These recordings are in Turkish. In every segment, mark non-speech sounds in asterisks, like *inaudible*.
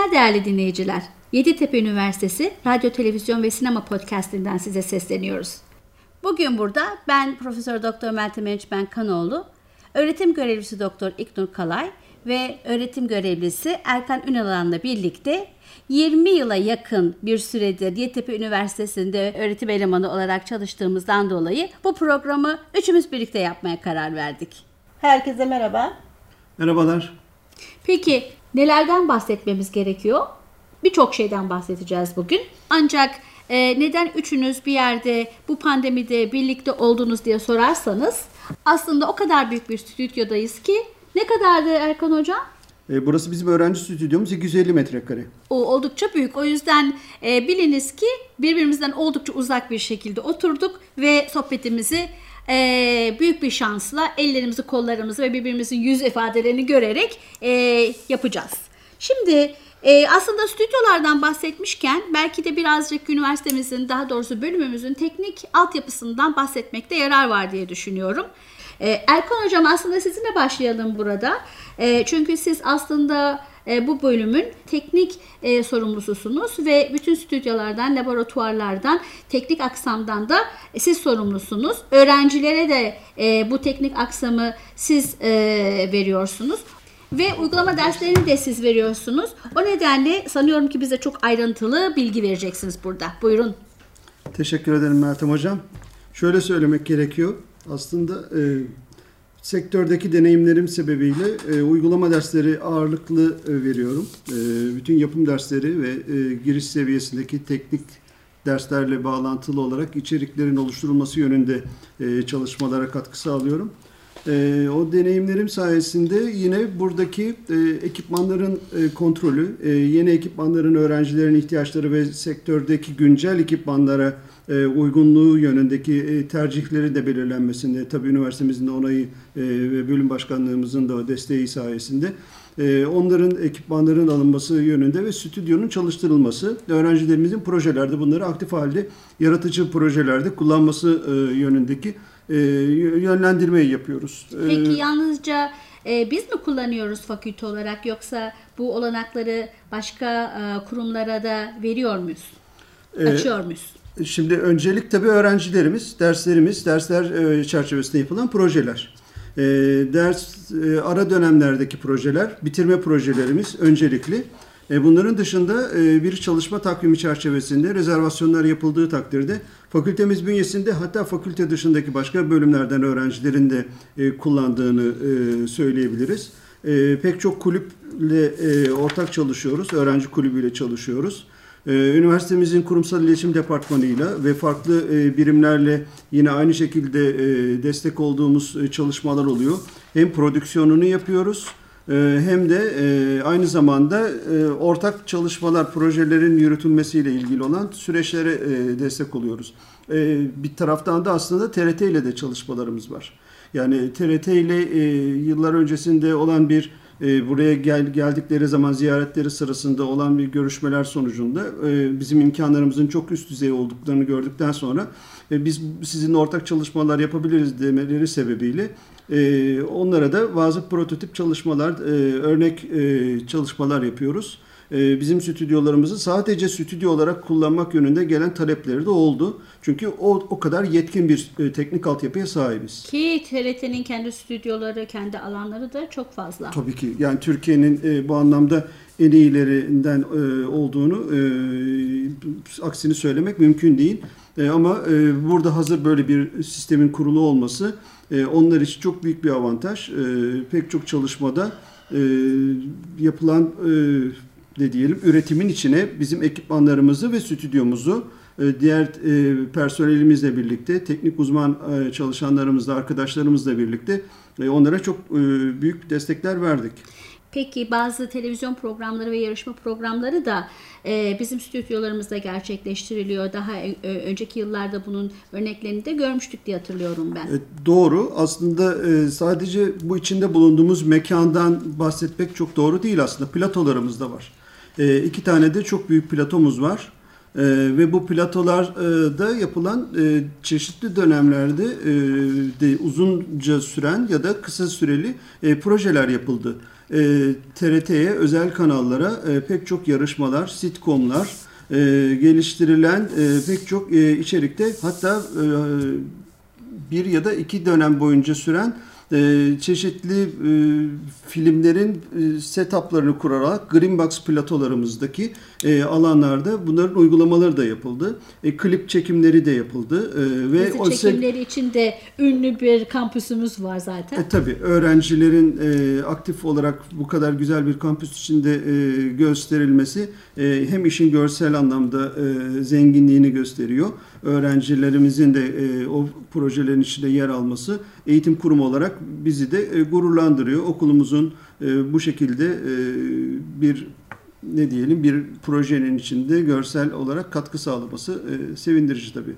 günler değerli dinleyiciler. Yeditepe Üniversitesi Radyo, Televizyon ve Sinema Podcast'inden size sesleniyoruz. Bugün burada ben Profesör Doktor Meltem Ençmen Kanoğlu, öğretim görevlisi Doktor İknur Kalay ve öğretim görevlisi Erkan Ünalan'la birlikte 20 yıla yakın bir süredir Yeditepe Üniversitesi'nde öğretim elemanı olarak çalıştığımızdan dolayı bu programı üçümüz birlikte yapmaya karar verdik. Herkese merhaba. Merhabalar. Peki nelerden bahsetmemiz gerekiyor? Birçok şeyden bahsedeceğiz bugün. Ancak e, neden üçünüz bir yerde bu pandemide birlikte oldunuz diye sorarsanız aslında o kadar büyük bir stüdyodayız ki ne kadardı Erkan Hocam? E, burası bizim öğrenci stüdyomuz 250 metrekare. O oldukça büyük. O yüzden e, biliniz ki birbirimizden oldukça uzak bir şekilde oturduk ve sohbetimizi e, büyük bir şansla ellerimizi, kollarımızı ve birbirimizin yüz ifadelerini görerek e, yapacağız. Şimdi e, aslında stüdyolardan bahsetmişken belki de birazcık üniversitemizin daha doğrusu bölümümüzün teknik altyapısından bahsetmekte yarar var diye düşünüyorum. E, Erkan Hocam aslında sizinle başlayalım burada. E, çünkü siz aslında e, bu bölümün teknik e, sorumlususunuz ve bütün stüdyolardan, laboratuvarlardan, teknik aksamdan da siz sorumlusunuz. Öğrencilere de e, bu teknik aksamı siz veriyorsunuz. Ve uygulama derslerini de siz veriyorsunuz. O nedenle sanıyorum ki bize çok ayrıntılı bilgi vereceksiniz burada. Buyurun. Teşekkür ederim Meltem Hocam. Şöyle söylemek gerekiyor. Aslında e, sektördeki deneyimlerim sebebiyle e, uygulama dersleri ağırlıklı e, veriyorum. E, bütün yapım dersleri ve e, giriş seviyesindeki teknik derslerle bağlantılı olarak içeriklerin oluşturulması yönünde e, çalışmalara katkı sağlıyorum. E, o deneyimlerim sayesinde yine buradaki e, ekipmanların e, kontrolü, e, yeni ekipmanların öğrencilerin ihtiyaçları ve sektördeki güncel ekipmanlara e, uygunluğu yönündeki e, tercihleri de belirlenmesinde, tabii üniversitemizin de onayı e, ve bölüm başkanlığımızın da desteği sayesinde onların ekipmanların alınması yönünde ve stüdyonun çalıştırılması, öğrencilerimizin projelerde bunları aktif halde yaratıcı projelerde kullanması yönündeki yönlendirmeyi yapıyoruz. Peki yalnızca e, biz mi kullanıyoruz fakülte olarak yoksa bu olanakları başka e, kurumlara da veriyor muyuz? Açıyor muyuz? Şimdi öncelik tabii öğrencilerimiz, derslerimiz, dersler çerçevesinde yapılan projeler. Ders ara dönemlerdeki projeler, bitirme projelerimiz öncelikli. Bunların dışında bir çalışma takvimi çerçevesinde rezervasyonlar yapıldığı takdirde fakültemiz bünyesinde hatta fakülte dışındaki başka bölümlerden öğrencilerin de kullandığını söyleyebiliriz. Pek çok kulüple ortak çalışıyoruz, öğrenci kulübüyle çalışıyoruz. Üniversitemizin kurumsal iletişim departmanıyla ve farklı birimlerle yine aynı şekilde destek olduğumuz çalışmalar oluyor. Hem prodüksiyonunu yapıyoruz hem de aynı zamanda ortak çalışmalar, projelerin yürütülmesiyle ilgili olan süreçlere destek oluyoruz. Bir taraftan da aslında TRT ile de çalışmalarımız var. Yani TRT ile yıllar öncesinde olan bir buraya gel, geldikleri zaman ziyaretleri sırasında olan bir görüşmeler sonucunda bizim imkanlarımızın çok üst düzey olduklarını gördükten sonra biz sizinle ortak çalışmalar yapabiliriz demeleri sebebiyle onlara da bazı prototip çalışmalar, örnek çalışmalar yapıyoruz. Bizim stüdyolarımızı sadece stüdyo olarak kullanmak yönünde gelen talepleri de oldu. Çünkü o, o kadar yetkin bir teknik altyapıya sahibiz. Ki TRT'nin kendi stüdyoları, kendi alanları da çok fazla. Tabii ki. Yani Türkiye'nin bu anlamda en iyilerinden olduğunu aksini söylemek mümkün değil. Ama burada hazır böyle bir sistemin kurulu olması onlar için çok büyük bir avantaj. Pek çok çalışmada yapılan ne diyelim üretimin içine bizim ekipmanlarımızı ve stüdyomuzu diğer personelimizle birlikte, teknik uzman çalışanlarımızla, arkadaşlarımızla birlikte onlara çok büyük destekler verdik. Peki bazı televizyon programları ve yarışma programları da e, bizim stüdyolarımızda gerçekleştiriliyor. Daha e, önceki yıllarda bunun örneklerini de görmüştük diye hatırlıyorum ben. E, doğru. Aslında e, sadece bu içinde bulunduğumuz mekandan bahsetmek çok doğru değil aslında. Platolarımız da var. E, iki tane de çok büyük platomuz var. E, ve bu platolarda yapılan e, çeşitli dönemlerde e, de uzunca süren ya da kısa süreli e, projeler yapıldı. E, TRT'ye, özel kanallara e, pek çok yarışmalar, sitcomlar, e, geliştirilen e, pek çok e, içerikte hatta e, bir ya da iki dönem boyunca süren e, çeşitli e, filmlerin e, setuplarını kurarak Green Box platolarımızdaki e, alanlarda bunların uygulamaları da yapıldı. E, klip çekimleri de yapıldı. E, ve Dizi o se- çekimleri için de ünlü bir kampüsümüz var zaten. e, tabii öğrencilerin e, aktif olarak bu kadar güzel bir kampüs içinde e, gösterilmesi e, hem işin görsel anlamda e, zenginliğini gösteriyor. Öğrencilerimizin de e, o projelerin içinde yer alması eğitim kurumu olarak bizi de e, gururlandırıyor. Okulumuzun e, bu şekilde e, bir ne diyelim bir projenin içinde görsel olarak katkı sağlaması e, sevindirici tabii.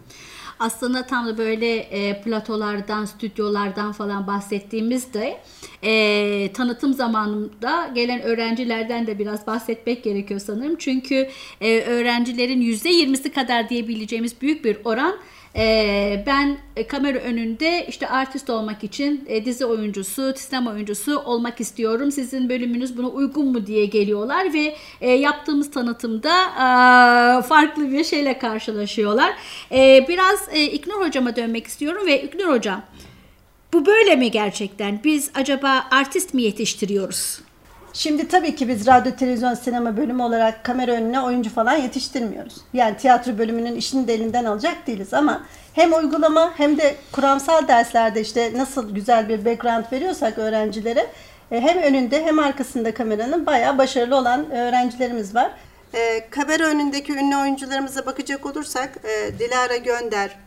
Aslında tam da böyle e, platolardan, stüdyolardan falan bahsettiğimizde e, tanıtım zamanında gelen öğrencilerden de biraz bahsetmek gerekiyor sanırım. Çünkü e, öğrencilerin %20'si kadar diyebileceğimiz büyük bir oran e, ben e, kamera önünde işte artist olmak için e, dizi oyuncusu, sinema oyuncusu olmak istiyorum. Sizin bölümünüz buna uygun mu diye geliyorlar ve e, yaptığımız tanıtımda farklı bir şeyle karşılaşıyorlar. Biraz e, İknur hocama dönmek istiyorum ve İknur hocam bu böyle mi gerçekten? Biz acaba artist mi yetiştiriyoruz? Şimdi tabii ki biz radyo, televizyon, sinema bölümü olarak kamera önüne oyuncu falan yetiştirmiyoruz. Yani tiyatro bölümünün işini de elinden alacak değiliz ama hem uygulama hem de kuramsal derslerde işte nasıl güzel bir background veriyorsak öğrencilere e, hem önünde hem arkasında kameranın bayağı başarılı olan öğrencilerimiz var. E, kamera önündeki ünlü oyuncularımıza bakacak olursak e, Dilara Gönder,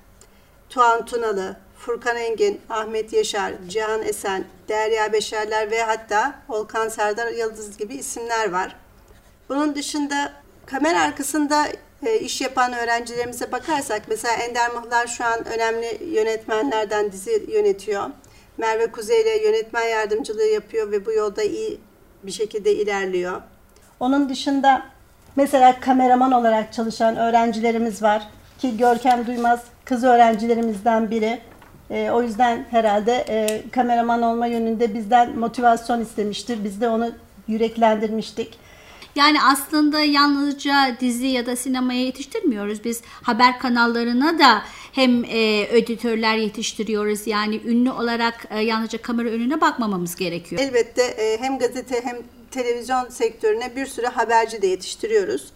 Tuğan Tunalı, Furkan Engin, Ahmet Yaşar, Cihan Esen, Derya Beşerler ve hatta Volkan Serdar Yıldız gibi isimler var. Bunun dışında kamera arkasında e, iş yapan öğrencilerimize bakarsak mesela Ender Mıhlar şu an önemli yönetmenlerden dizi yönetiyor. Merve Kuzey ile yönetmen yardımcılığı yapıyor ve bu yolda iyi bir şekilde ilerliyor. Onun dışında mesela kameraman olarak çalışan öğrencilerimiz var ki Görkem Duymaz kız öğrencilerimizden biri. E, o yüzden herhalde e, kameraman olma yönünde bizden motivasyon istemiştir. Biz de onu yüreklendirmiştik. Yani aslında yalnızca dizi ya da sinemaya yetiştirmiyoruz. Biz haber kanallarına da hem e, editörler yetiştiriyoruz. Yani ünlü olarak e, yalnızca kamera önüne bakmamamız gerekiyor. Elbette e, hem gazete hem televizyon sektörüne bir sürü haberci de yetiştiriyoruz.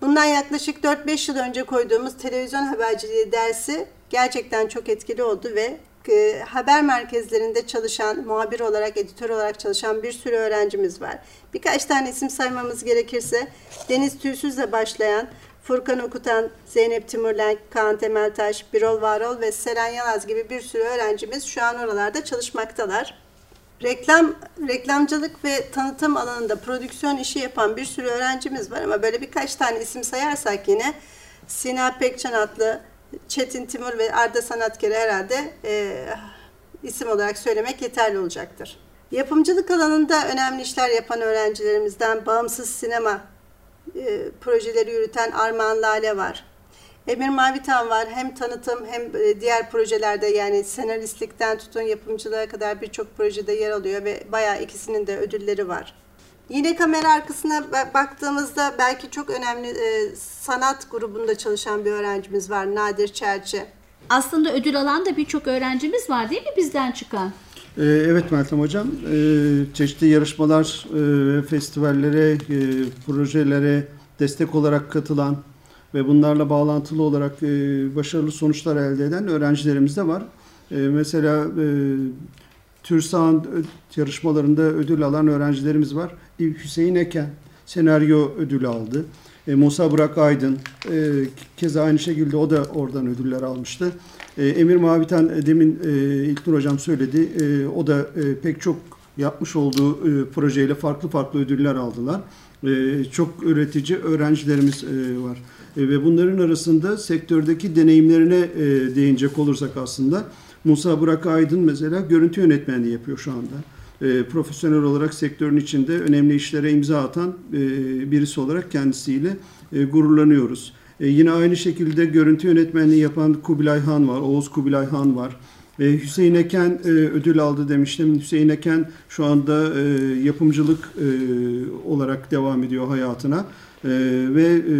Bundan yaklaşık 4-5 yıl önce koyduğumuz televizyon haberciliği dersi gerçekten çok etkili oldu ve e, haber merkezlerinde çalışan, muhabir olarak, editör olarak çalışan bir sürü öğrencimiz var. Birkaç tane isim saymamız gerekirse Deniz Tüysüz'le başlayan Furkan Okutan, Zeynep Timurlenk, Kaan Temeltaş, Birol Varol ve Seren Yalaz gibi bir sürü öğrencimiz şu an oralarda çalışmaktalar. Reklam, reklamcılık ve tanıtım alanında prodüksiyon işi yapan bir sürü öğrencimiz var ama böyle birkaç tane isim sayarsak yine Sina Pekcan adlı Çetin Timur ve Arda Sanatker'i herhalde e, isim olarak söylemek yeterli olacaktır. Yapımcılık alanında önemli işler yapan öğrencilerimizden bağımsız sinema e, projeleri yürüten Armağan Lale var. Emir Mavitan var. Hem tanıtım hem e, diğer projelerde yani senaristlikten tutun yapımcılığa kadar birçok projede yer alıyor ve bayağı ikisinin de ödülleri var. Yine kamera arkasına baktığımızda belki çok önemli e, sanat grubunda çalışan bir öğrencimiz var Nadir Çerçi. Aslında ödül alan da birçok öğrencimiz var değil mi bizden çıkan? Ee, Evet Meltem Hocam, Ee, çeşitli yarışmalar, e, festivallere, e, projelere destek olarak katılan ve bunlarla bağlantılı olarak e, başarılı sonuçlar elde eden öğrencilerimiz de var. E, Mesela e, TÜRSAN yarışmalarında ödül alan öğrencilerimiz var. Hüseyin Eken senaryo ödülü aldı. E, Musa Burak Aydın e, keza aynı şekilde o da oradan ödüller almıştı. E, Emir Mavitan e, demin e, İlknur Hocam söyledi. E, o da e, pek çok yapmış olduğu e, projeyle farklı farklı ödüller aldılar. E, çok üretici öğrencilerimiz e, var. E, ve bunların arasında sektördeki deneyimlerine e, değinecek olursak aslında Musa Burak Aydın mesela görüntü yönetmenliği yapıyor şu anda. E, profesyonel olarak sektörün içinde önemli işlere imza atan e, birisi olarak kendisiyle e, gururlanıyoruz. E, yine aynı şekilde görüntü yönetmenliği yapan Kubilay Han var, Oğuz Kubilay Han var. E, Hüseyin Eken e, ödül aldı demiştim. Hüseyin Eken şu anda e, yapımcılık e, olarak devam ediyor hayatına. E, ve e,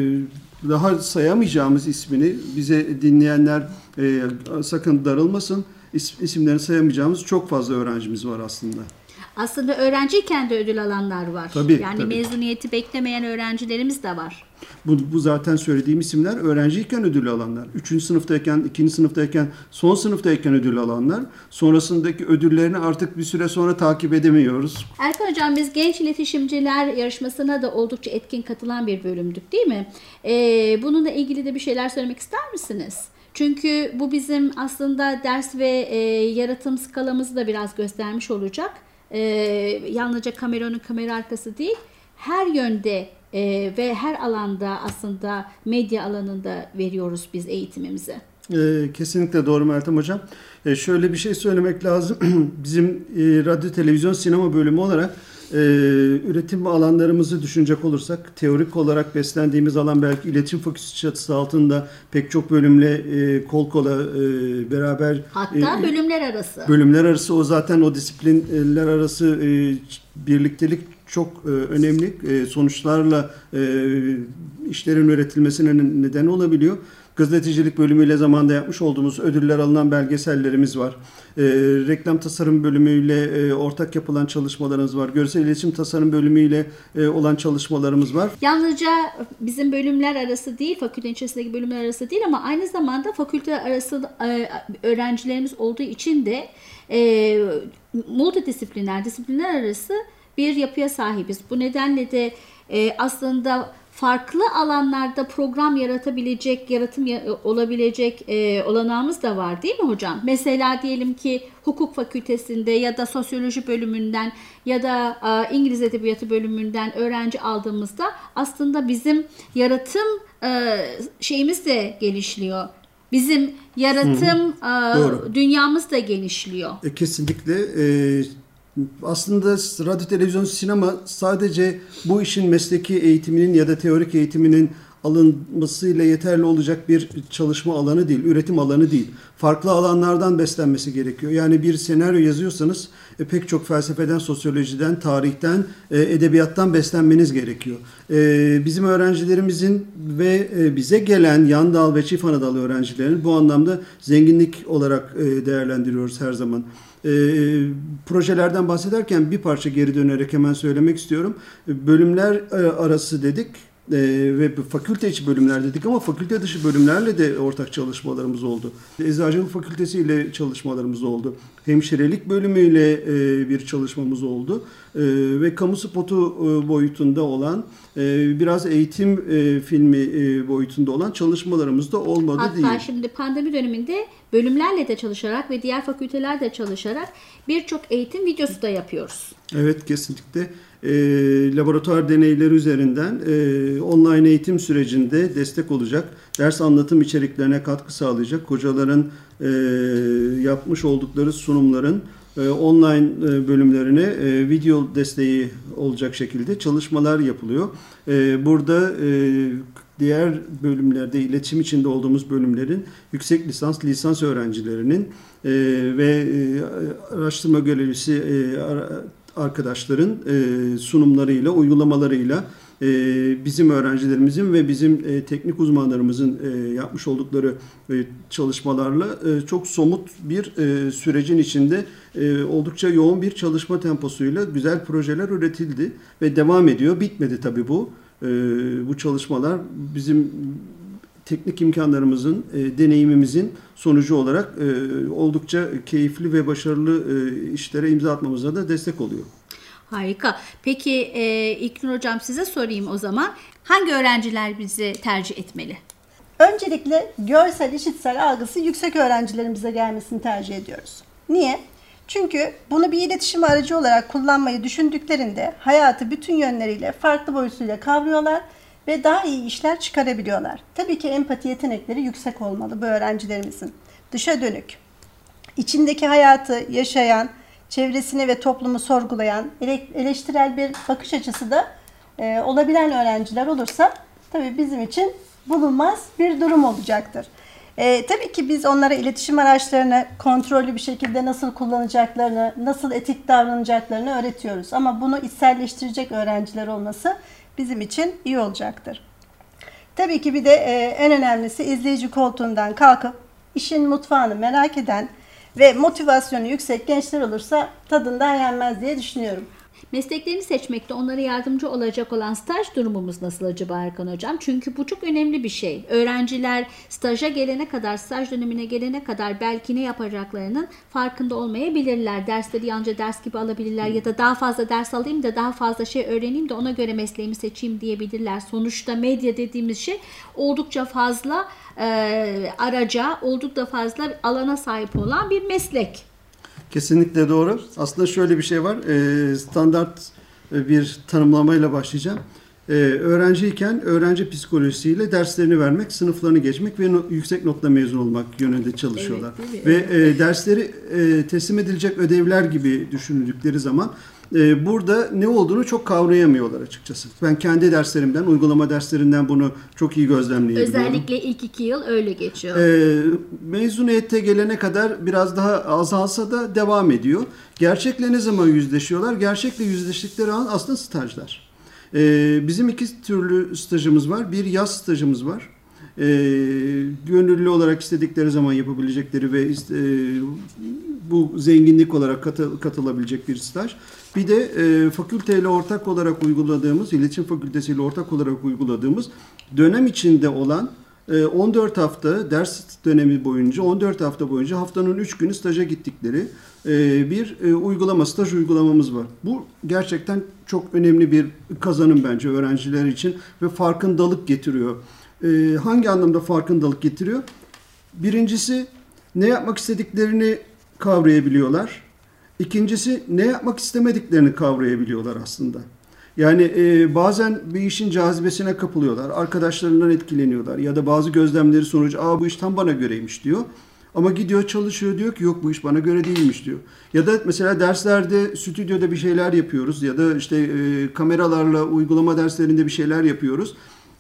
daha sayamayacağımız ismini bize dinleyenler e, sakın darılmasın. İs, isimlerini sayamayacağımız çok fazla öğrencimiz var aslında. Aslında öğrenciyken de ödül alanlar var. Tabii, yani tabii. mezuniyeti beklemeyen öğrencilerimiz de var. Bu, bu zaten söylediğim isimler öğrenciyken ödül alanlar. Üçüncü sınıftayken, ikinci sınıftayken, son sınıftayken ödül alanlar. Sonrasındaki ödüllerini artık bir süre sonra takip edemiyoruz. Erkan Hocam biz genç iletişimciler yarışmasına da oldukça etkin katılan bir bölümdük değil mi? Ee, bununla ilgili de bir şeyler söylemek ister misiniz? Çünkü bu bizim aslında ders ve e, yaratım skalamızı da biraz göstermiş olacak. Ee, yalnızca kameranın kamera arkası değil, her yönde e, ve her alanda aslında medya alanında veriyoruz biz eğitimimizi. Ee, kesinlikle doğru Meltem Hocam. Ee, şöyle bir şey söylemek lazım. *clears throat* Bizim e, radyo, televizyon, sinema bölümü olarak e, üretim alanlarımızı düşünecek olursak teorik olarak beslendiğimiz alan belki iletişim fakültesi çatısı altında pek çok bölümle e, kol kola e, beraber Hatta e, bölümler arası. bölümler arası o zaten o disiplinler arası e, birliktelik çok e, önemli e, sonuçlarla e, işlerin üretilmesine neden olabiliyor. Gazetecilik bölümüyle zamanda yapmış olduğumuz ödüller alınan belgesellerimiz var. E, reklam tasarım bölümüyle e, ortak yapılan çalışmalarımız var. Görsel iletişim tasarım bölümüyle e, olan çalışmalarımız var. Yalnızca bizim bölümler arası değil, fakülte içerisindeki bölümler arası değil ama aynı zamanda fakülte arası e, öğrencilerimiz olduğu için de e, multidisipliner, disiplinler arası bir yapıya sahibiz. Bu nedenle de e, aslında farklı alanlarda program yaratabilecek, yaratım ya- olabilecek e, olanağımız da var değil mi hocam? Mesela diyelim ki hukuk fakültesinde ya da sosyoloji bölümünden ya da e, İngiliz edebiyatı bölümünden öğrenci aldığımızda aslında bizim yaratım e, şeyimiz de gelişiyor. Bizim yaratım e, dünyamız da genişliyor. E, kesinlikle. E, aslında radyo, televizyon, sinema sadece bu işin mesleki eğitiminin ya da teorik eğitiminin alınmasıyla yeterli olacak bir çalışma alanı değil, üretim alanı değil. Farklı alanlardan beslenmesi gerekiyor. Yani bir senaryo yazıyorsanız e, pek çok felsefeden, sosyolojiden, tarihten, e, edebiyattan beslenmeniz gerekiyor. E, bizim öğrencilerimizin ve e, bize gelen yan dal ve çift ana dal öğrencilerin bu anlamda zenginlik olarak e, değerlendiriyoruz her zaman. E, projelerden bahsederken bir parça geri dönerek hemen söylemek istiyorum. Bölümler e, arası dedik e, ve fakülte içi bölümler dedik ama fakülte dışı bölümlerle de ortak çalışmalarımız oldu. Eczacılık fakültesi ile çalışmalarımız oldu. Hemşirelik bölümüyle e, bir çalışmamız oldu. E, ve kamu spotu e, boyutunda olan e, biraz eğitim e, filmi e, boyutunda olan çalışmalarımız da olmadı Hatta değil. şimdi pandemi döneminde bölümlerle de çalışarak ve diğer fakültelerle çalışarak birçok eğitim videosu da yapıyoruz. Evet kesinlikle. E, laboratuvar deneyleri üzerinden e, online eğitim sürecinde destek olacak, ders anlatım içeriklerine katkı sağlayacak, hocaların e, yapmış oldukları sunumların e, online e, bölümlerine e, video desteği olacak şekilde çalışmalar yapılıyor. E, burada e, diğer bölümlerde iletişim içinde olduğumuz bölümlerin yüksek lisans, lisans öğrencilerinin e, ve e, araştırma görevlisi e, ara- arkadaşların e, sunumlarıyla, uygulamalarıyla e, bizim öğrencilerimizin ve bizim e, teknik uzmanlarımızın yapmış oldukları çalışmalarla çok somut bir sürecin içinde oldukça yoğun bir çalışma temposuyla güzel projeler üretildi ve devam ediyor. Bitmedi tabii bu. Bu çalışmalar bizim teknik imkanlarımızın, e, deneyimimizin sonucu olarak e, oldukça keyifli ve başarılı e, işlere imza atmamıza da destek oluyor. Harika. Peki e, İlknur Hocam size sorayım o zaman. Hangi öğrenciler bizi tercih etmeli? Öncelikle görsel işitsel algısı yüksek öğrencilerimize gelmesini tercih ediyoruz. Niye? Çünkü bunu bir iletişim aracı olarak kullanmayı düşündüklerinde hayatı bütün yönleriyle farklı boyutuyla kavruyorlar ve daha iyi işler çıkarabiliyorlar. Tabii ki empati yetenekleri yüksek olmalı bu öğrencilerimizin. Dışa dönük, içindeki hayatı yaşayan, çevresini ve toplumu sorgulayan, ele- eleştirel bir bakış açısı da e, olabilen öğrenciler olursa tabii bizim için bulunmaz bir durum olacaktır. Ee, tabii ki biz onlara iletişim araçlarını kontrollü bir şekilde nasıl kullanacaklarını, nasıl etik davranacaklarını öğretiyoruz. Ama bunu içselleştirecek öğrenciler olması bizim için iyi olacaktır. Tabii ki bir de e, en önemlisi izleyici koltuğundan kalkıp işin mutfağını merak eden ve motivasyonu yüksek gençler olursa tadından yenmez diye düşünüyorum. Mesleklerini seçmekte onlara yardımcı olacak olan staj durumumuz nasıl acaba Erkan Hocam? Çünkü bu çok önemli bir şey. Öğrenciler staja gelene kadar, staj dönemine gelene kadar belki ne yapacaklarının farkında olmayabilirler. Dersleri yalnızca ders gibi alabilirler ya da daha fazla ders alayım da daha fazla şey öğreneyim de ona göre mesleğimi seçeyim diyebilirler. Sonuçta medya dediğimiz şey oldukça fazla e, araca, oldukça fazla alana sahip olan bir meslek. Kesinlikle doğru. Aslında şöyle bir şey var. Ee, standart e, bir tanımlamayla başlayacağım. Ee, öğrenciyken öğrenci psikolojisiyle derslerini vermek, sınıflarını geçmek ve no- yüksek notla mezun olmak yönünde çalışıyorlar. Evet, ve e, dersleri e, teslim edilecek ödevler gibi düşündükleri zaman e, burada ne olduğunu çok kavrayamıyorlar açıkçası. Ben kendi derslerimden, uygulama derslerinden bunu çok iyi gözlemleyebiliyorum. Özellikle ilk iki yıl öyle geçiyor. Ee, mezuniyete gelene kadar biraz daha azalsa da devam ediyor. Gerçekle ne zaman yüzleşiyorlar? Gerçekle yüzleştikleri an aslında stajlar. Ee, bizim iki türlü stajımız var. Bir yaz stajımız var. Ee, gönüllü olarak istedikleri zaman yapabilecekleri ve e, bu zenginlik olarak katı- katılabilecek bir staj. Bir de e, fakülteyle ortak olarak uyguladığımız, iletişim fakültesiyle ortak olarak uyguladığımız dönem içinde olan e, 14 hafta ders dönemi boyunca 14 hafta boyunca haftanın 3 günü staja gittikleri e, bir e, uygulama, staj uygulamamız var. Bu gerçekten çok önemli bir kazanım bence öğrenciler için ve farkındalık getiriyor. E, Hangi anlamda farkındalık getiriyor? Birincisi ne yapmak istediklerini kavrayabiliyorlar. İkincisi ne yapmak istemediklerini kavrayabiliyorlar aslında. Yani e, bazen bir işin cazibesine kapılıyorlar. Arkadaşlarından etkileniyorlar. Ya da bazı gözlemleri sonucu aa bu iş tam bana göreymiş diyor. Ama gidiyor çalışıyor diyor ki yok bu iş bana göre değilmiş diyor. Ya da mesela derslerde stüdyoda bir şeyler yapıyoruz ya da işte e, kameralarla uygulama derslerinde bir şeyler yapıyoruz.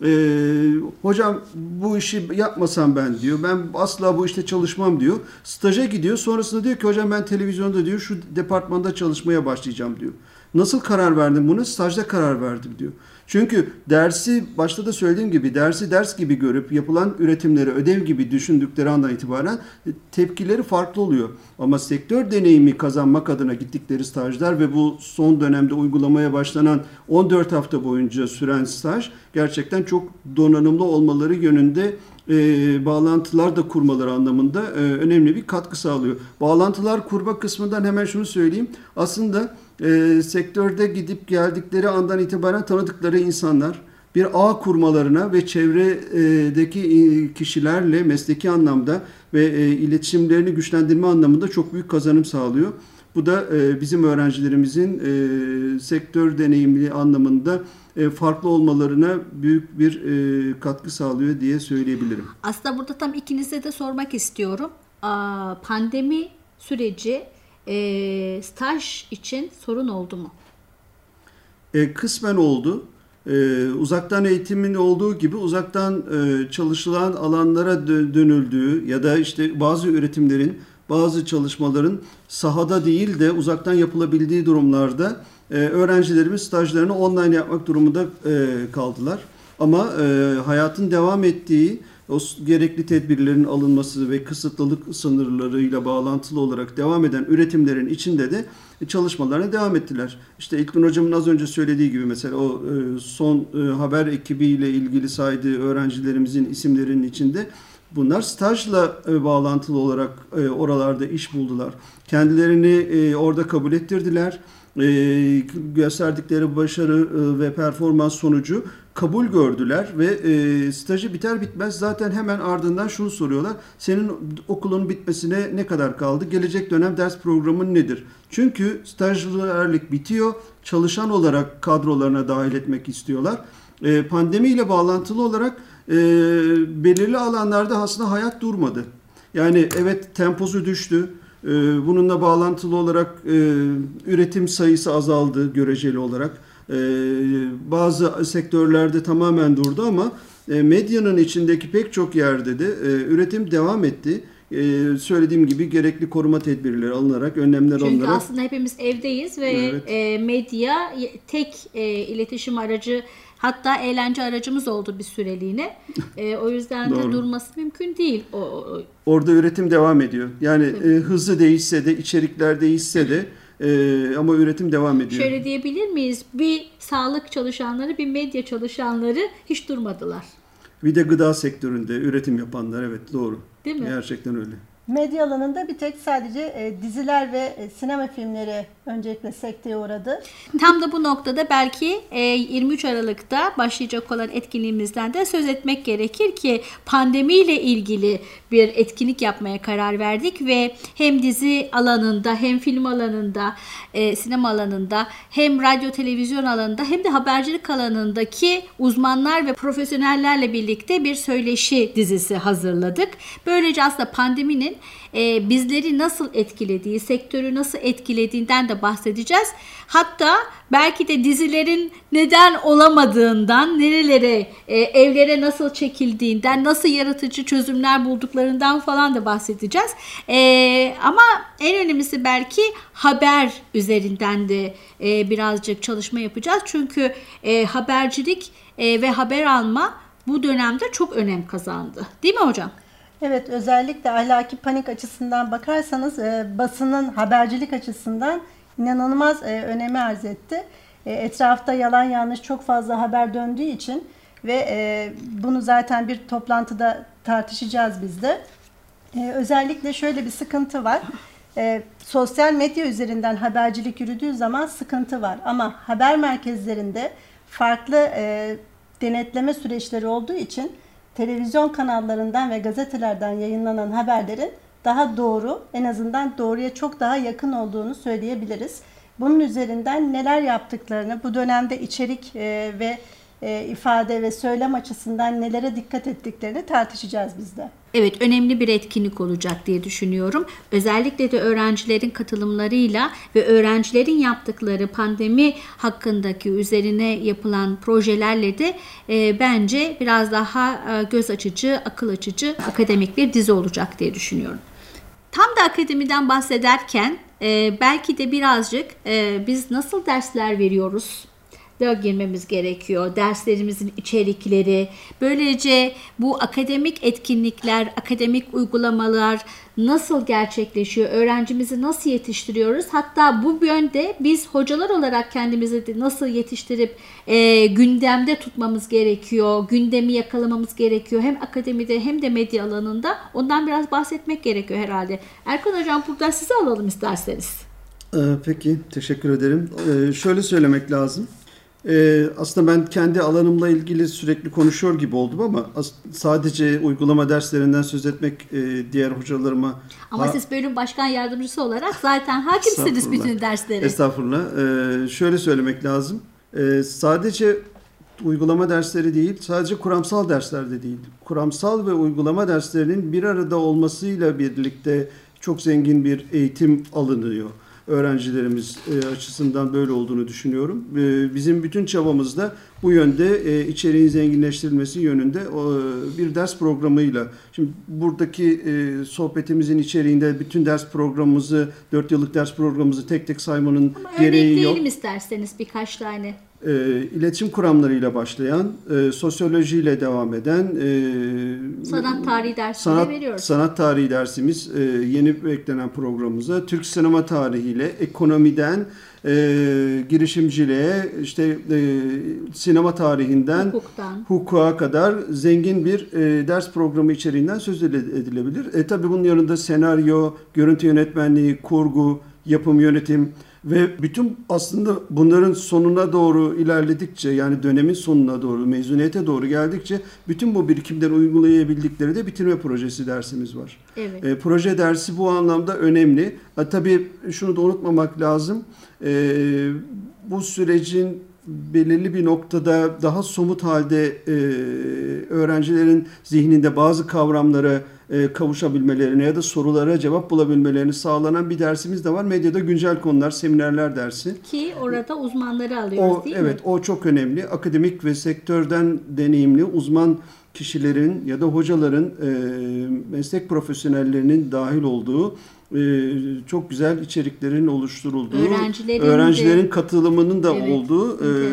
Ee, hocam bu işi yapmasam ben diyor. Ben asla bu işte çalışmam diyor. Staja gidiyor. Sonrasında diyor ki hocam ben televizyonda diyor şu departmanda çalışmaya başlayacağım diyor. Nasıl karar verdim bunu? Stajda karar verdim diyor. Çünkü dersi başta da söylediğim gibi dersi ders gibi görüp yapılan üretimleri ödev gibi düşündükleri andan itibaren e, tepkileri farklı oluyor. Ama sektör deneyimi kazanmak adına gittikleri stajlar ve bu son dönemde uygulamaya başlanan 14 hafta boyunca süren staj gerçekten çok donanımlı olmaları yönünde e, bağlantılar da kurmaları anlamında e, önemli bir katkı sağlıyor. Bağlantılar kurma kısmından hemen şunu söyleyeyim. Aslında e, sektörde gidip geldikleri andan itibaren tanıdıkları insanlar bir ağ kurmalarına ve çevredeki e, kişilerle mesleki anlamda ve e, iletişimlerini güçlendirme anlamında çok büyük kazanım sağlıyor. Bu da e, bizim öğrencilerimizin sektör deneyimli anlamında farklı olmalarına büyük bir katkı sağlıyor diye söyleyebilirim. Aslında burada tam ikinize de sormak istiyorum. Pandemi süreci e, staj için sorun oldu mu? E, kısmen oldu. E, uzaktan eğitimin olduğu gibi uzaktan e, çalışılan alanlara dö- dönüldüğü ya da işte bazı üretimlerin, bazı çalışmaların sahada değil de uzaktan yapılabildiği durumlarda e, öğrencilerimiz stajlarını online yapmak durumunda e, kaldılar. Ama e, hayatın devam ettiği o gerekli tedbirlerin alınması ve kısıtlılık sınırlarıyla bağlantılı olarak devam eden üretimlerin içinde de çalışmalarına devam ettiler. İşte İlknur Hocam'ın az önce söylediği gibi mesela o e, son e, haber ekibiyle ilgili saydığı öğrencilerimizin isimlerinin içinde bunlar stajla e, bağlantılı olarak e, oralarda iş buldular. Kendilerini e, orada kabul ettirdiler. E, gösterdikleri başarı e, ve performans sonucu kabul gördüler ve e, stajı biter bitmez zaten hemen ardından şunu soruyorlar. Senin okulun bitmesine ne kadar kaldı? Gelecek dönem ders programın nedir? Çünkü stajyerlik bitiyor. Çalışan olarak kadrolarına dahil etmek istiyorlar. E, pandemiyle bağlantılı olarak e, belirli alanlarda aslında hayat durmadı. Yani evet temposu düştü. Ee, Bununla bağlantılı olarak e, üretim sayısı azaldı göreceli olarak. E, bazı sektörlerde tamamen durdu ama e, medyanın içindeki pek çok yerde de e, üretim devam etti. E, söylediğim gibi gerekli koruma tedbirleri alınarak, önlemler Çünkü alınarak. aslında hepimiz evdeyiz ve Evet. e, medya tek e, iletişim aracı hatta eğlence aracımız oldu bir süreliğine. E, o yüzden de *laughs* durması mümkün değil. O, o- Orada üretim devam ediyor. Yani e, hızı değişse de, içerikler değişse de e, ama üretim devam ediyor. şöyle diyebilir miyiz? Bir sağlık çalışanları, bir medya çalışanları hiç durmadılar. Bir de gıda sektöründe üretim yapanlar evet doğru. Değil mi? Gerçekten öyle. Medya alanında bir tek sadece e, diziler ve e, sinema filmleri öncelikle sekteye uğradı. Tam da bu noktada belki e, 23 Aralık'ta başlayacak olan etkinliğimizden de söz etmek gerekir ki pandemiyle ilgili bir etkinlik yapmaya karar verdik ve hem dizi alanında hem film alanında, e, sinema alanında hem radyo televizyon alanında hem de habercilik alanındaki uzmanlar ve profesyonellerle birlikte bir söyleşi dizisi hazırladık. Böylece aslında pandeminin e, bizleri nasıl etkilediği, sektörü nasıl etkilediğinden de bahsedeceğiz. Hatta belki de dizilerin neden olamadığından, nerelere, e, evlere nasıl çekildiğinden, nasıl yaratıcı çözümler bulduklarından falan da bahsedeceğiz. E, ama en önemlisi belki haber üzerinden de e, birazcık çalışma yapacağız. Çünkü e, habercilik e, ve haber alma bu dönemde çok önem kazandı. Değil mi hocam? Evet özellikle ahlaki panik açısından bakarsanız e, basının habercilik açısından inanılmaz e, önemi arz etti. E, etrafta yalan yanlış çok fazla haber döndüğü için ve e, bunu zaten bir toplantıda tartışacağız biz de. E, özellikle şöyle bir sıkıntı var. E, sosyal medya üzerinden habercilik yürüdüğü zaman sıkıntı var. Ama haber merkezlerinde farklı e, denetleme süreçleri olduğu için televizyon kanallarından ve gazetelerden yayınlanan haberlerin daha doğru, en azından doğruya çok daha yakın olduğunu söyleyebiliriz. Bunun üzerinden neler yaptıklarını, bu dönemde içerik e, ve e, ifade ve söylem açısından nelere dikkat ettiklerini tartışacağız biz de. Evet önemli bir etkinlik olacak diye düşünüyorum. Özellikle de öğrencilerin katılımlarıyla ve öğrencilerin yaptıkları pandemi hakkındaki üzerine yapılan projelerle de e, bence biraz daha e, göz açıcı, akıl açıcı akademik bir dizi olacak diye düşünüyorum. Tam da akademiden bahsederken e, belki de birazcık e, biz nasıl dersler veriyoruz? Da girmemiz gerekiyor. Derslerimizin içerikleri, böylece bu akademik etkinlikler, akademik uygulamalar nasıl gerçekleşiyor? Öğrencimizi nasıl yetiştiriyoruz? Hatta bu yönde biz hocalar olarak kendimizi nasıl yetiştirip e, gündemde tutmamız gerekiyor, gündemi yakalamamız gerekiyor. Hem akademide hem de medya alanında ondan biraz bahsetmek gerekiyor herhalde. Erkan Hocam buradan sizi alalım isterseniz. Ee, Peki, teşekkür ederim. Ee, şöyle söylemek lazım. Ee, aslında ben kendi alanımla ilgili sürekli konuşuyor gibi oldum ama as- sadece uygulama derslerinden söz etmek e, diğer hocalarıma... Ama Ha- siz bölüm başkan yardımcısı olarak zaten hakimsiniz bütün derslere. Estağfurullah. Ee, şöyle söylemek lazım. Ee, sadece uygulama dersleri değil, sadece kuramsal dersler de değil. Kuramsal ve uygulama derslerinin bir arada olmasıyla birlikte çok zengin bir eğitim alınıyor. Öğrencilerimiz e, açısından böyle olduğunu düşünüyorum. E, Bizim bütün çabamızda bu yönde e, içeriğin zenginleştirilmesi yönünde bir ders programıyla. Şimdi buradaki sohbetimizin içeriğinde bütün ders programımızı, 4 yıllık ders programımızı tek tek saymanın Ama gereği yok. örnekleyelim isterseniz birkaç tane. E, iletişim kuramlarıyla başlayan, e, sosyolojiyle devam eden, e, Sanat tarihi dersinde sanat, veriyoruz. sanat tarihi dersimiz e, yeni eklenen programımıza Türk sinema tarihiyle, ekonomiden e, girişimciliğe, işte e, sinema tarihinden Hukuktan. hukuka kadar zengin bir e, ders programı içeriğinden söz edile- edilebilir. E, tabii bunun yanında senaryo, görüntü yönetmenliği, kurgu, yapım yönetim ve bütün aslında bunların sonuna doğru ilerledikçe yani dönemin sonuna doğru, mezuniyete doğru geldikçe bütün bu birikimden uygulayabildikleri de bitirme projesi dersimiz var. Evet. E, proje dersi bu anlamda önemli. Ha, tabii şunu da unutmamak lazım. E, bu sürecin belirli bir noktada daha somut halde e, öğrencilerin zihninde bazı kavramları e, kavuşabilmelerine ya da sorulara cevap bulabilmelerini sağlanan bir dersimiz de var. Medyada güncel konular, seminerler dersi. Ki orada uzmanları alıyoruz O değil evet mi? o çok önemli. Akademik ve sektörden deneyimli uzman kişilerin ya da hocaların e, meslek profesyonellerinin dahil olduğu e, çok güzel içeriklerin oluşturulduğu, Öğrencilerin de- öğrencilerin katılımının da Evet, olduğu e,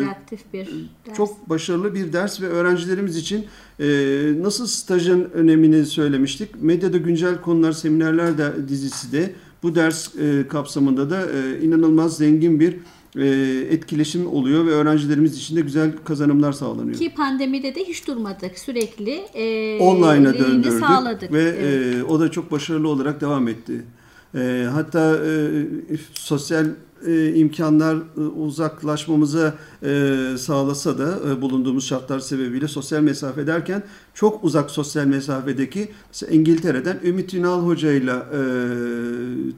bir ders. çok başarılı bir ders ve öğrencilerimiz için e, nasıl stajın önemini söylemiştik. Medyada güncel konular seminerler de, dizisi de bu ders e, kapsamında da e, inanılmaz zengin bir e, etkileşim oluyor ve öğrencilerimiz için de güzel kazanımlar sağlanıyor. Ki pandemide de hiç durmadık. Sürekli e, Online'a döndürdük sağladık. ve Evet. e, o da çok başarılı olarak devam etti. E, hatta e, sosyal e, imkanlar e, uzaklaşmamıza e, sağlasa da e, bulunduğumuz şartlar sebebiyle sosyal mesafe derken çok uzak sosyal mesafedeki mesela İngiltere'den Ümit Ünal Hoca ile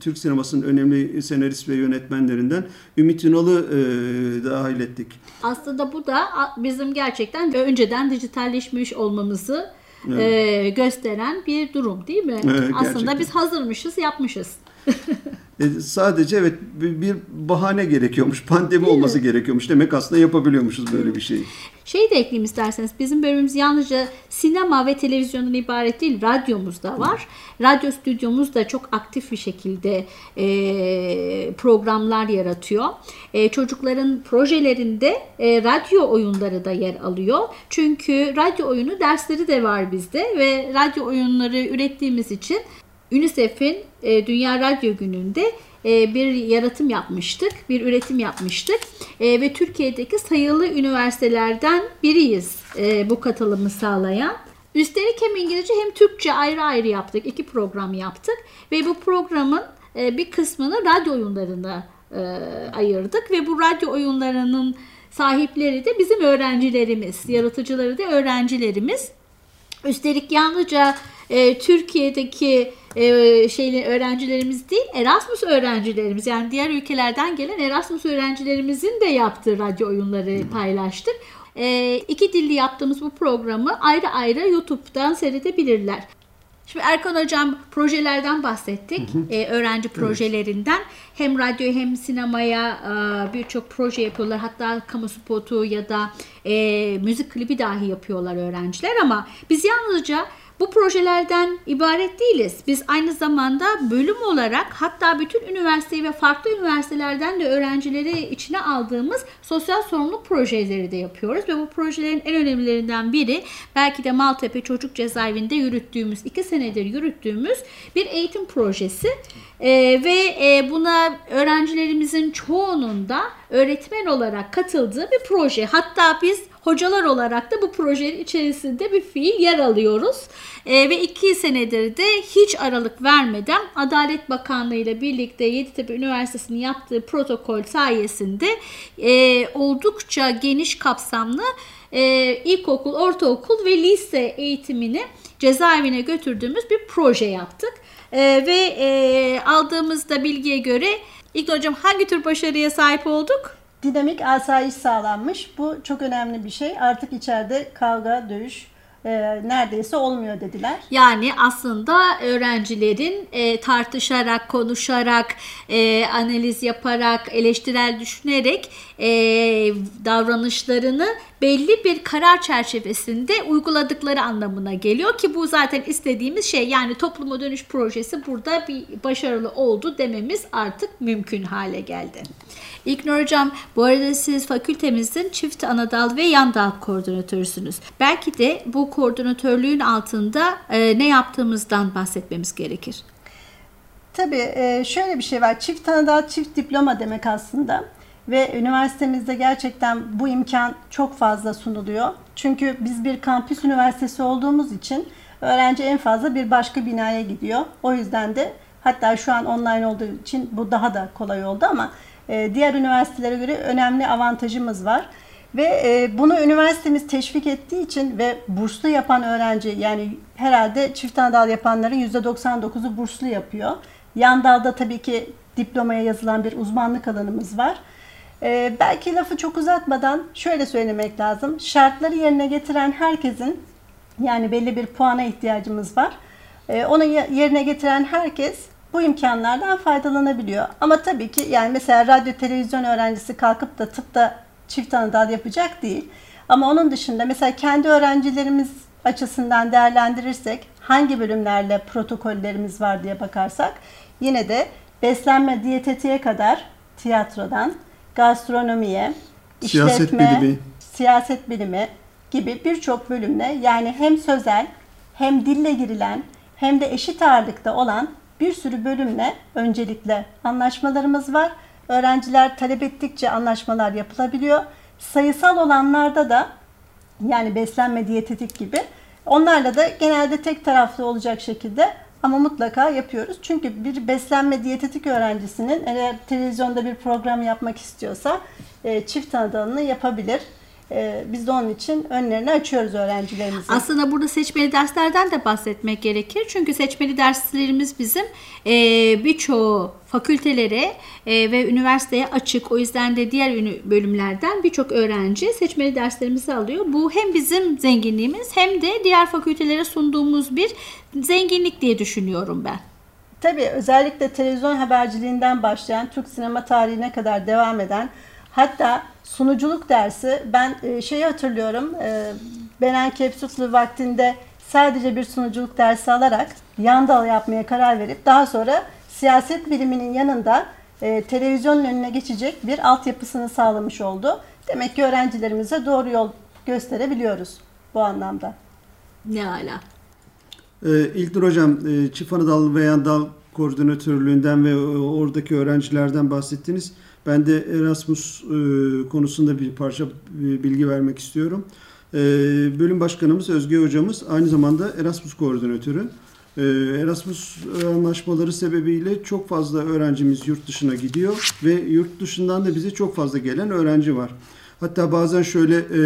Türk sinemasının önemli senarist ve yönetmenlerinden Ümit Ünal'ı e, dahil ettik. Aslında bu da bizim gerçekten önceden dijitalleşmiş olmamızı e, gösteren bir durum değil mi? Evet, Aslında gerçekten. biz hazırmışız, yapmışız. *laughs* E, sadece evet bir, bahane gerekiyormuş. Pandemi olması gerekiyormuş. Demek aslında yapabiliyormuşuz böyle bir şeyi. Şey de ekleyeyim isterseniz. Bizim bölümümüz yalnızca sinema ve televizyondan ibaret değil. Radyomuz da var. Radyo stüdyomuz da çok aktif bir şekilde e, programlar yaratıyor. E, çocukların projelerinde e, radyo oyunları da yer alıyor. Çünkü radyo oyunu dersleri de var bizde ve radyo oyunları ürettiğimiz için UNICEF'in e, Dünya Radyo Günü'nde e, bir yaratım yapmıştık, bir üretim yapmıştık E, ve Türkiye'deki sayılı üniversitelerden biriyiz e, bu katılımı sağlayan. Üstelik hem İngilizce hem Türkçe ayrı ayrı yaptık, iki program yaptık ve bu programın bir kısmını radyo oyunlarına ayırdık ve bu radyo oyunlarının sahipleri de bizim öğrencilerimiz, yaratıcıları da öğrencilerimiz. Üstelik yalnızca e, Türkiye'deki e, şeyli öğrencilerimiz değil, Erasmus öğrencilerimiz yani diğer ülkelerden gelen Erasmus öğrencilerimizin de yaptığı radyo oyunları paylaştık. E, iki dilli yaptığımız bu programı ayrı ayrı YouTube'dan seyredebilirler. Şimdi Erkan Hocam projelerden bahsettik. Ee, öğrenci projelerinden. Hem radyo hem sinemaya e, birçok proje yapıyorlar. Hatta kamu spotu ya da e, müzik klibi dahi yapıyorlar öğrenciler ama biz yalnızca bu projelerden ibaret değiliz. Biz aynı zamanda bölüm olarak hatta bütün üniversiteyi ve farklı üniversitelerden de öğrencileri içine aldığımız sosyal sorumluluk projeleri de yapıyoruz. Ve bu projelerin en önemlilerinden biri belki de Maltepe Çocuk Cezaevinde yürüttüğümüz, iki senedir yürüttüğümüz bir eğitim projesi. Ee, ve e, buna öğrencilerimizin çoğunun da öğretmen olarak katıldığı bir proje. Hatta biz hocalar olarak da bu projenin içerisinde bir fiil yer alıyoruz. Ee, ve iki senedir de hiç aralık vermeden Adalet Bakanlığı ile birlikte Yeditepe Üniversitesi'nin yaptığı protokol sayesinde e, oldukça geniş kapsamlı e, ilkokul, ortaokul ve lise eğitimini cezaevine götürdüğümüz bir proje yaptık. E, ve e, aldığımızda bilgiye göre İlk hocam hangi tür başarıya sahip olduk? Dinamik asayiş sağlanmış. Bu çok önemli bir şey. Artık içeride kavga, dövüş e, neredeyse olmuyor dediler. Yani aslında öğrencilerin e, tartışarak, konuşarak, e, analiz yaparak, eleştirel düşünerek e, davranışlarını belli bir karar çerçevesinde uyguladıkları anlamına geliyor ki bu zaten istediğimiz şey yani topluma dönüş projesi burada bir başarılı oldu dememiz artık mümkün hale geldi. İlknur Hocam bu arada siz fakültemizin çift anadal ve yan dal koordinatörüsünüz. Belki de bu koordinatörlüğün altında e, ne yaptığımızdan bahsetmemiz gerekir. Tabii e, şöyle bir şey var. Çift anadal, çift diploma demek aslında. Ve üniversitemizde gerçekten bu imkan çok fazla sunuluyor. Çünkü biz bir kampüs üniversitesi olduğumuz için öğrenci en fazla bir başka binaya gidiyor. O yüzden de hatta şu an online olduğu için bu daha da kolay oldu ama e, diğer üniversitelere göre önemli avantajımız var. Ve e, bunu üniversitemiz teşvik ettiği için ve burslu yapan öğrenci yani herhalde çift anadal yapanların %99'u burslu yapıyor. Yan dalda tabii ki diplomaya yazılan bir uzmanlık alanımız var. Ee, belki lafı çok uzatmadan şöyle söylemek lazım. Şartları yerine getiren herkesin yani belli bir puana ihtiyacımız var. E, onu yerine getiren herkes bu imkanlardan faydalanabiliyor. Ama tabii ki yani mesela radyo televizyon öğrencisi kalkıp da tıpta çift anadal yapacak değil. Ama onun dışında mesela kendi öğrencilerimiz açısından değerlendirirsek hangi bölümlerle protokollerimiz var diye bakarsak yine de beslenme diyetetiğe kadar tiyatrodan gastronomiye, siyaset işletme, bilimi. siyaset bilimi gibi birçok bölümle yani hem sözel hem dille girilen hem de eşit ağırlıkta olan bir sürü bölümle öncelikle anlaşmalarımız var. Öğrenciler talep ettikçe anlaşmalar yapılabiliyor. Sayısal olanlarda da yani beslenme diyetetik gibi onlarla da genelde tek taraflı olacak şekilde ama mutlaka yapıyoruz. Çünkü bir beslenme diyetetik öğrencisinin eğer televizyonda bir program yapmak istiyorsa e, çift tanıdığını yapabilir. E, biz de onun için önlerini açıyoruz öğrencilerimizin. Aslında burada seçmeli derslerden de bahsetmek gerekir. Çünkü seçmeli derslerimiz bizim e, birçoğu fakültelere e, ve üniversiteye açık. O yüzden de diğer bölümlerden birçok öğrenci seçmeli derslerimizi alıyor. Bu hem bizim zenginliğimiz hem de diğer fakültelere sunduğumuz bir zenginlik diye düşünüyorum ben. Tabii özellikle televizyon haberciliğinden başlayan Türk sinema tarihine kadar devam eden hatta sunuculuk dersi ben e, şeyi hatırlıyorum e, Benen Kepsutlu vaktinde sadece bir sunuculuk dersi alarak yan dal yapmaya karar verip daha sonra siyaset biliminin yanında e, televizyonun önüne geçecek bir altyapısını sağlamış oldu. Demek ki öğrencilerimize doğru yol gösterebiliyoruz bu anlamda. Ne ala. Ee, İlknur Hocam, e, Çift Anadal ve Yandal Koordinatörlüğünden ve oradaki öğrencilerden bahsettiniz. Ben de Erasmus e, konusunda bir parça e, bilgi vermek istiyorum. E, bölüm başkanımız Özge hocamız aynı zamanda Erasmus koordinatörü. Erasmus anlaşmaları sebebiyle çok fazla öğrencimiz yurt dışına gidiyor ve yurt dışından da bize çok fazla gelen öğrenci var. Hatta bazen şöyle e,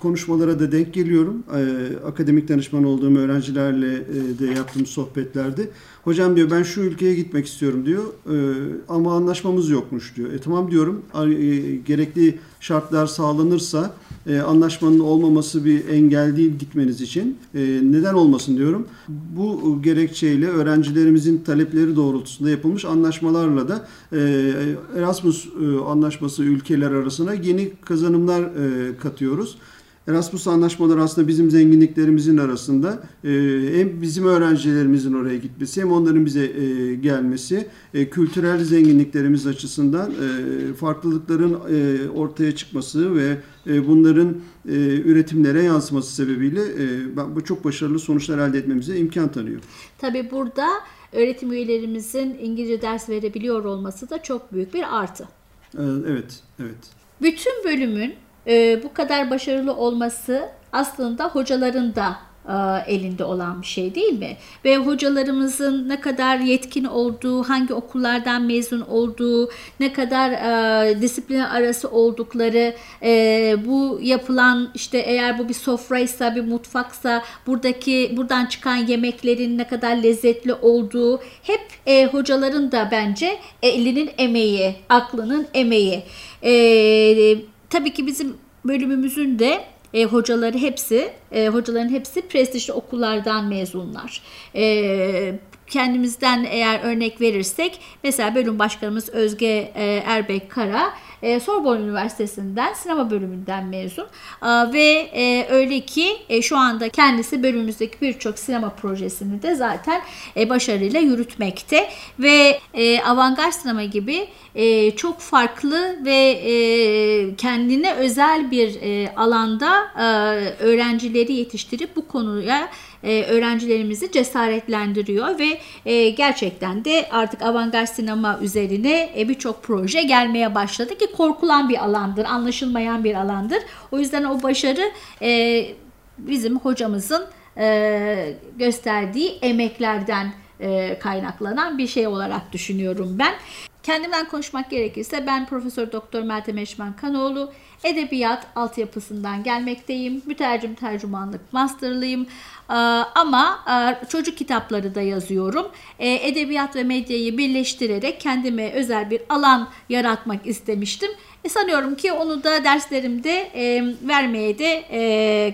konuşmalara da denk geliyorum. E, akademik danışman olduğum öğrencilerle e, de yaptığım sohbetlerde. Hocam diyor ben şu ülkeye gitmek istiyorum diyor e, ama anlaşmamız yokmuş diyor. E tamam diyorum e, gerekli şartlar sağlanırsa e, anlaşmanın olmaması bir engel değil gitmeniz için. E, neden olmasın diyorum. Bu gerekçeyle öğrencilerimizin talepleri doğrultusunda yapılmış anlaşmalarla da e, Erasmus e, anlaşması ülkeler arasına yeni kazanımlar e, katıyoruz. Erasmus anlaşmaları aslında bizim zenginliklerimizin arasında e, hem bizim öğrencilerimizin oraya gitmesi hem onların bize e, gelmesi e, kültürel zenginliklerimiz açısından farklılıkların ortaya çıkması ve bunların üretimlere yansıması sebebiyle bu çok başarılı sonuçlar elde etmemize imkan tanıyor. Tabii burada öğretim üyelerimizin İngilizce ders verebiliyor olması da çok büyük bir artı. Evet, evet. Bütün bölümün e, bu kadar başarılı olması aslında hocaların da e, elinde olan bir şey değil mi? Ve hocalarımızın ne kadar yetkin olduğu, hangi okullardan mezun olduğu, ne kadar e, disiplin arası oldukları, e, bu yapılan işte eğer bu bir sofraysa, bir mutfaksa buradaki buradan çıkan yemeklerin ne kadar lezzetli olduğu hep e, hocaların da bence elinin emeği, aklının emeği. E, tabii ki bizim bölümümüzün de e, hocaları hepsi, e, hocaların hepsi prestijli okullardan mezunlar. E, kendimizden eğer örnek verirsek mesela bölüm başkanımız Özge e, Erbek Kara e, Sorbonne Üniversitesi'nden sinema bölümünden mezun. E, ve e, öyle ki e, şu anda kendisi bölümümüzdeki birçok sinema projesini de zaten e, başarıyla yürütmekte. Ve e, avantgard sinema gibi e, çok farklı ve e, kendine özel bir e, alanda e, öğrencileri yetiştirip bu konuya e, öğrencilerimizi cesaretlendiriyor ve e, gerçekten de artık avantgard sinema üzerine e, birçok proje gelmeye başladı ki korkulan bir alandır, anlaşılmayan bir alandır. O yüzden o başarı bizim hocamızın gösterdiği emeklerden kaynaklanan bir şey olarak düşünüyorum ben. Kendimden konuşmak gerekirse ben Profesör Doktor Meltem Eşmen Kanoğlu. Edebiyat altyapısından gelmekteyim. Mütercim tercümanlık masterlıyım. Ama çocuk kitapları da yazıyorum. Edebiyat ve medyayı birleştirerek kendime özel bir alan yaratmak istemiştim. E sanıyorum ki onu da derslerimde vermeye de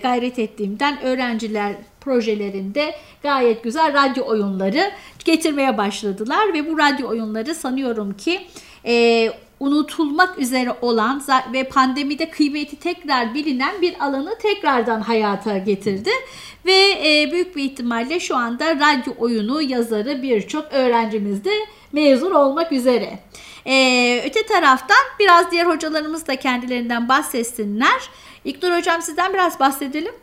gayret ettiğimden öğrenciler projelerinde gayet güzel radyo oyunları getirmeye başladılar ve bu radyo oyunları sanıyorum ki e, unutulmak üzere olan ve pandemide kıymeti tekrar bilinen bir alanı tekrardan hayata getirdi. Ve e, büyük bir ihtimalle şu anda radyo oyunu yazarı birçok öğrencimiz de mezun olmak üzere. E, öte taraftan biraz diğer hocalarımız da kendilerinden bahsetsinler. İknur Hocam sizden biraz bahsedelim.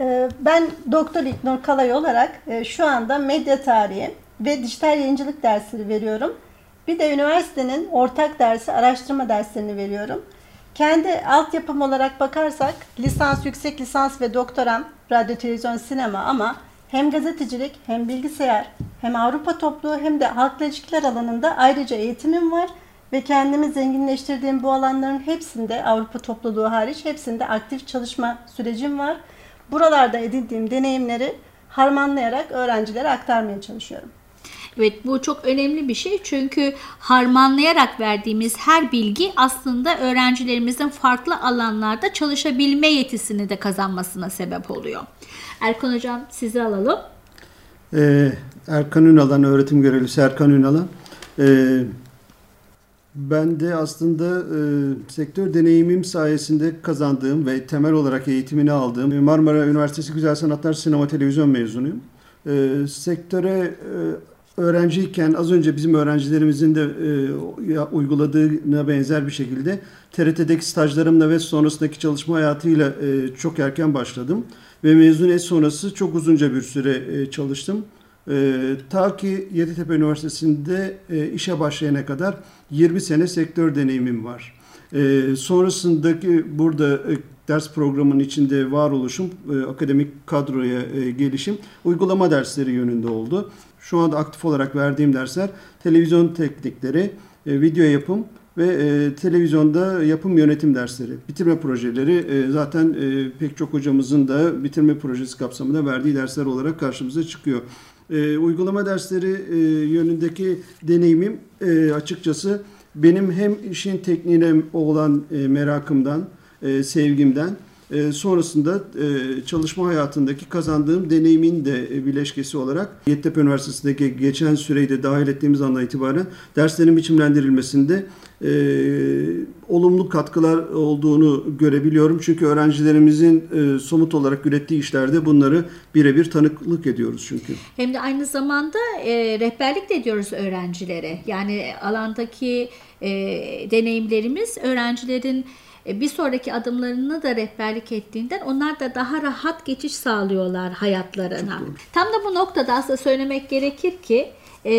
E, ben Doktor İknur Kalay olarak e, şu anda medya tarihi ve dijital yayıncılık dersleri veriyorum. Bir de üniversitenin ortak dersi, araştırma derslerini veriyorum. Kendi altyapım olarak bakarsak lisans, yüksek lisans ve doktoram radyo, televizyon, sinema ama hem gazetecilik hem bilgisayar hem Avrupa topluluğu hem de halkla ilişkiler alanında ayrıca eğitimim var ve kendimi zenginleştirdiğim bu alanların hepsinde Avrupa topluluğu hariç hepsinde aktif çalışma sürecim var. Buralarda edindiğim deneyimleri harmanlayarak öğrencilere aktarmaya çalışıyorum. Evet bu çok önemli bir şey çünkü harmanlayarak verdiğimiz her bilgi aslında öğrencilerimizin farklı alanlarda çalışabilme yetisini de kazanmasına sebep oluyor. Erkan Hocam sizi alalım. Ee, Erkan Ünalan, öğretim görevlisi Erkan Ünalan. Ee, ben de aslında e, sektör deneyimim sayesinde kazandığım ve temel olarak eğitimini aldığım Marmara Üniversitesi Güzel Sanatlar Sinema Televizyon mezunuyum. E, sektöre e, öğrenciyken az önce bizim öğrencilerimizin de e, uyguladığına benzer bir şekilde TRT'deki stajlarımla ve sonrasındaki çalışma hayatıyla e, çok erken başladım. Ve mezuniyet sonrası çok uzunca bir süre e, çalıştım. E, ta ki Yeditepe Üniversitesi'nde e, işe başlayana kadar 20 sene sektör deneyimim var. E, sonrasındaki burada e, ders programının içinde varoluşum, e, akademik kadroya e, gelişim, uygulama dersleri yönünde oldu. Şu anda aktif olarak verdiğim dersler televizyon teknikleri, e, video yapım ve e, televizyonda yapım yönetim dersleri. Bitirme projeleri e, zaten e, pek çok hocamızın da bitirme projesi kapsamında verdiği dersler olarak karşımıza çıkıyor. E, uygulama dersleri e, yönündeki deneyimim e, açıkçası benim hem işin tekniğine olan e, merakımdan, e, sevgimden e, sonrasında e, çalışma hayatındaki kazandığım deneyimin de e, bileşkesi olarak Yeditepe Üniversitesi'ndeki geçen süreyi de dahil ettiğimiz andan itibaren derslerin biçimlendirilmesinde e, olumlu katkılar olduğunu görebiliyorum. Çünkü öğrencilerimizin e, somut olarak ürettiği işlerde bunları birebir tanıklık ediyoruz çünkü. Hem de aynı zamanda e, rehberlik de ediyoruz öğrencilere. Yani alandaki e, deneyimlerimiz öğrencilerin e, bir sonraki adımlarını da rehberlik ettiğinden onlar da daha rahat geçiş sağlıyorlar hayatlarına. Tam da bu noktada aslında söylemek gerekir ki e,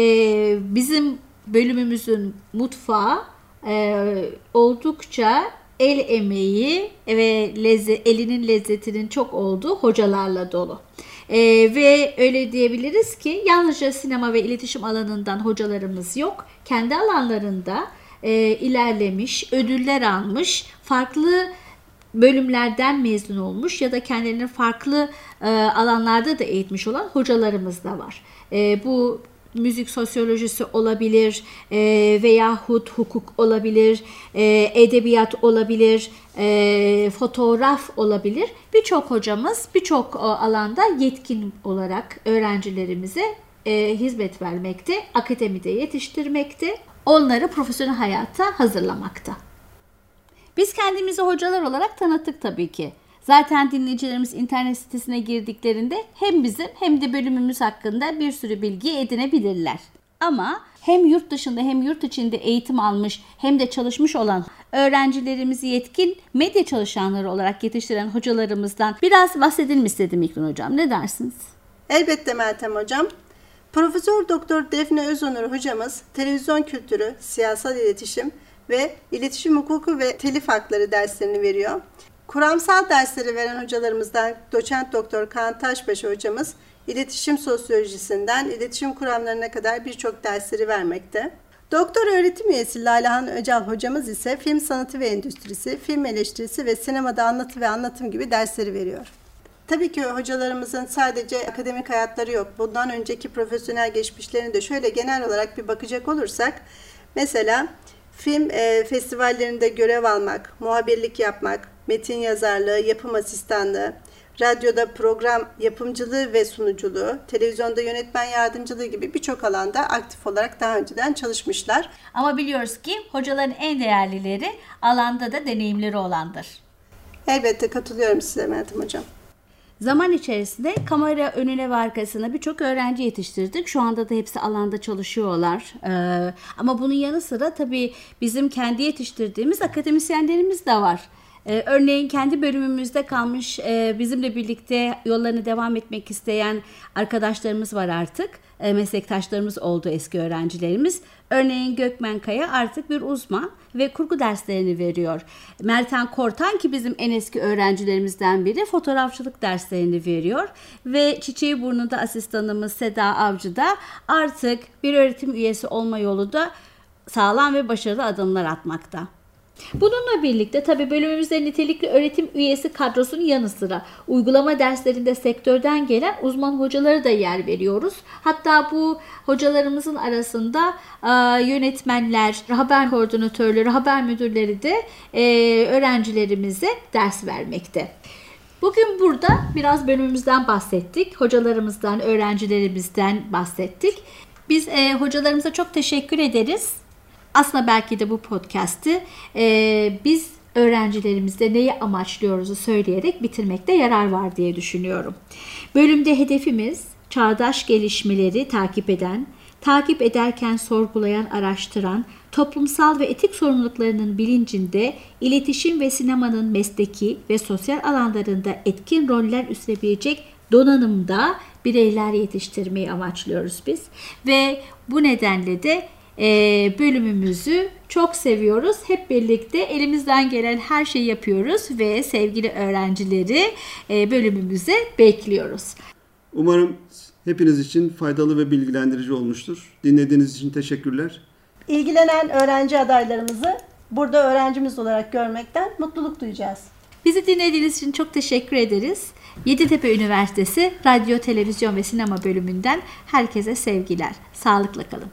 bizim bölümümüzün mutfağı e, oldukça el emeği ve lezzet, elinin lezzetinin çok olduğu hocalarla dolu. Ee, ve öyle diyebiliriz ki yalnızca sinema ve iletişim alanından hocalarımız yok. Kendi alanlarında e, ilerlemiş, ödüller almış, farklı bölümlerden mezun olmuş ya da kendilerini farklı e, alanlarda da eğitmiş olan hocalarımız da var. E, bu müzik sosyolojisi olabilir e, veyahut hukuk olabilir, e, edebiyat olabilir, e, fotoğraf olabilir. Birçok hocamız birçok alanda yetkin olarak öğrencilerimize e, hizmet vermekte, akademide yetiştirmekte onları profesyonel hayata hazırlamakta. Biz kendimizi hocalar olarak tanıttık tabii ki. Zaten dinleyicilerimiz internet sitesine girdiklerinde hem bizim hem de bölümümüz hakkında bir sürü bilgi edinebilirler. Ama hem yurt dışında hem yurt içinde eğitim almış hem de çalışmış olan öğrencilerimizi yetkin medya çalışanları olarak yetiştiren hocalarımızdan biraz bahsedelim istedim İkran Hocam. Ne dersiniz? Elbette Meltem Hocam. Profesör Doktor Defne Özonur hocamız televizyon kültürü, siyasal iletişim ve iletişim hukuku ve telif hakları derslerini veriyor. Kuramsal dersleri veren hocalarımızdan doçent doktor Kaan Taşbaşı hocamız iletişim sosyolojisinden iletişim kuramlarına kadar birçok dersleri vermekte. Doktor öğretim üyesi Lalehan Öcal hocamız ise film sanatı ve endüstrisi, film eleştirisi ve sinemada anlatı ve anlatım gibi dersleri veriyor. Tabii ki hocalarımızın sadece akademik hayatları yok. Bundan önceki profesyonel geçmişlerini de şöyle genel olarak bir bakacak olursak, mesela film e, festivallerinde görev almak, muhabirlik yapmak, metin yazarlığı, yapım asistanlığı, radyoda program yapımcılığı ve sunuculuğu, televizyonda yönetmen yardımcılığı gibi birçok alanda aktif olarak daha önceden çalışmışlar. Ama biliyoruz ki hocaların en değerlileri alanda da deneyimleri olandır. Elbette katılıyorum size Meltem Hocam. Zaman içerisinde kamera önüne ve arkasına birçok öğrenci yetiştirdik. Şu anda da hepsi alanda çalışıyorlar. Ee, ama bunun yanı sıra tabii bizim kendi yetiştirdiğimiz akademisyenlerimiz de var. Ee, örneğin kendi bölümümüzde kalmış e, bizimle birlikte yollarını devam etmek isteyen arkadaşlarımız var artık. E, meslektaşlarımız oldu eski öğrencilerimiz. Örneğin Gökmen Kaya artık bir uzman ve kurgu derslerini veriyor. Merten Kortan ki bizim en eski öğrencilerimizden biri fotoğrafçılık derslerini veriyor. Ve Çiçeği Burnu'da asistanımız Seda Avcı da artık bir öğretim üyesi olma yolunda sağlam ve başarılı adımlar atmakta. Bununla birlikte tabi bölümümüzde nitelikli öğretim üyesi kadrosunun yanı sıra uygulama derslerinde sektörden gelen uzman hocaları da yer veriyoruz. Hatta bu hocalarımızın arasında e, yönetmenler, haber koordinatörleri, haber müdürleri de e, öğrencilerimize ders vermekte. Bugün burada biraz bölümümüzden bahsettik. Hocalarımızdan, öğrencilerimizden bahsettik. Biz e, hocalarımıza çok teşekkür ederiz. Aslında belki de bu podcast'i e, biz öğrencilerimizde neyi amaçlıyoruzu söyleyerek bitirmekte yarar var diye düşünüyorum. Bölümde hedefimiz çağdaş gelişmeleri takip eden, takip ederken sorgulayan, araştıran, toplumsal ve etik sorumluluklarının bilincinde iletişim ve sinemanın mesleki ve sosyal alanlarında etkin roller üstlenebilecek donanımda bireyler yetiştirmeyi amaçlıyoruz biz. Ve bu nedenle de bölümümüzü çok seviyoruz. Hep birlikte elimizden gelen her şeyi yapıyoruz ve sevgili öğrencileri e, bölümümüze bekliyoruz. Umarım hepiniz için faydalı ve bilgilendirici olmuştur. Dinlediğiniz için teşekkürler. İlgilenen öğrenci adaylarımızı burada öğrencimiz olarak görmekten mutluluk duyacağız. Bizi dinlediğiniz için çok teşekkür ederiz. Yeditepe Üniversitesi Radyo, Televizyon ve Sinema bölümünden herkese sevgiler. Sağlıkla kalın.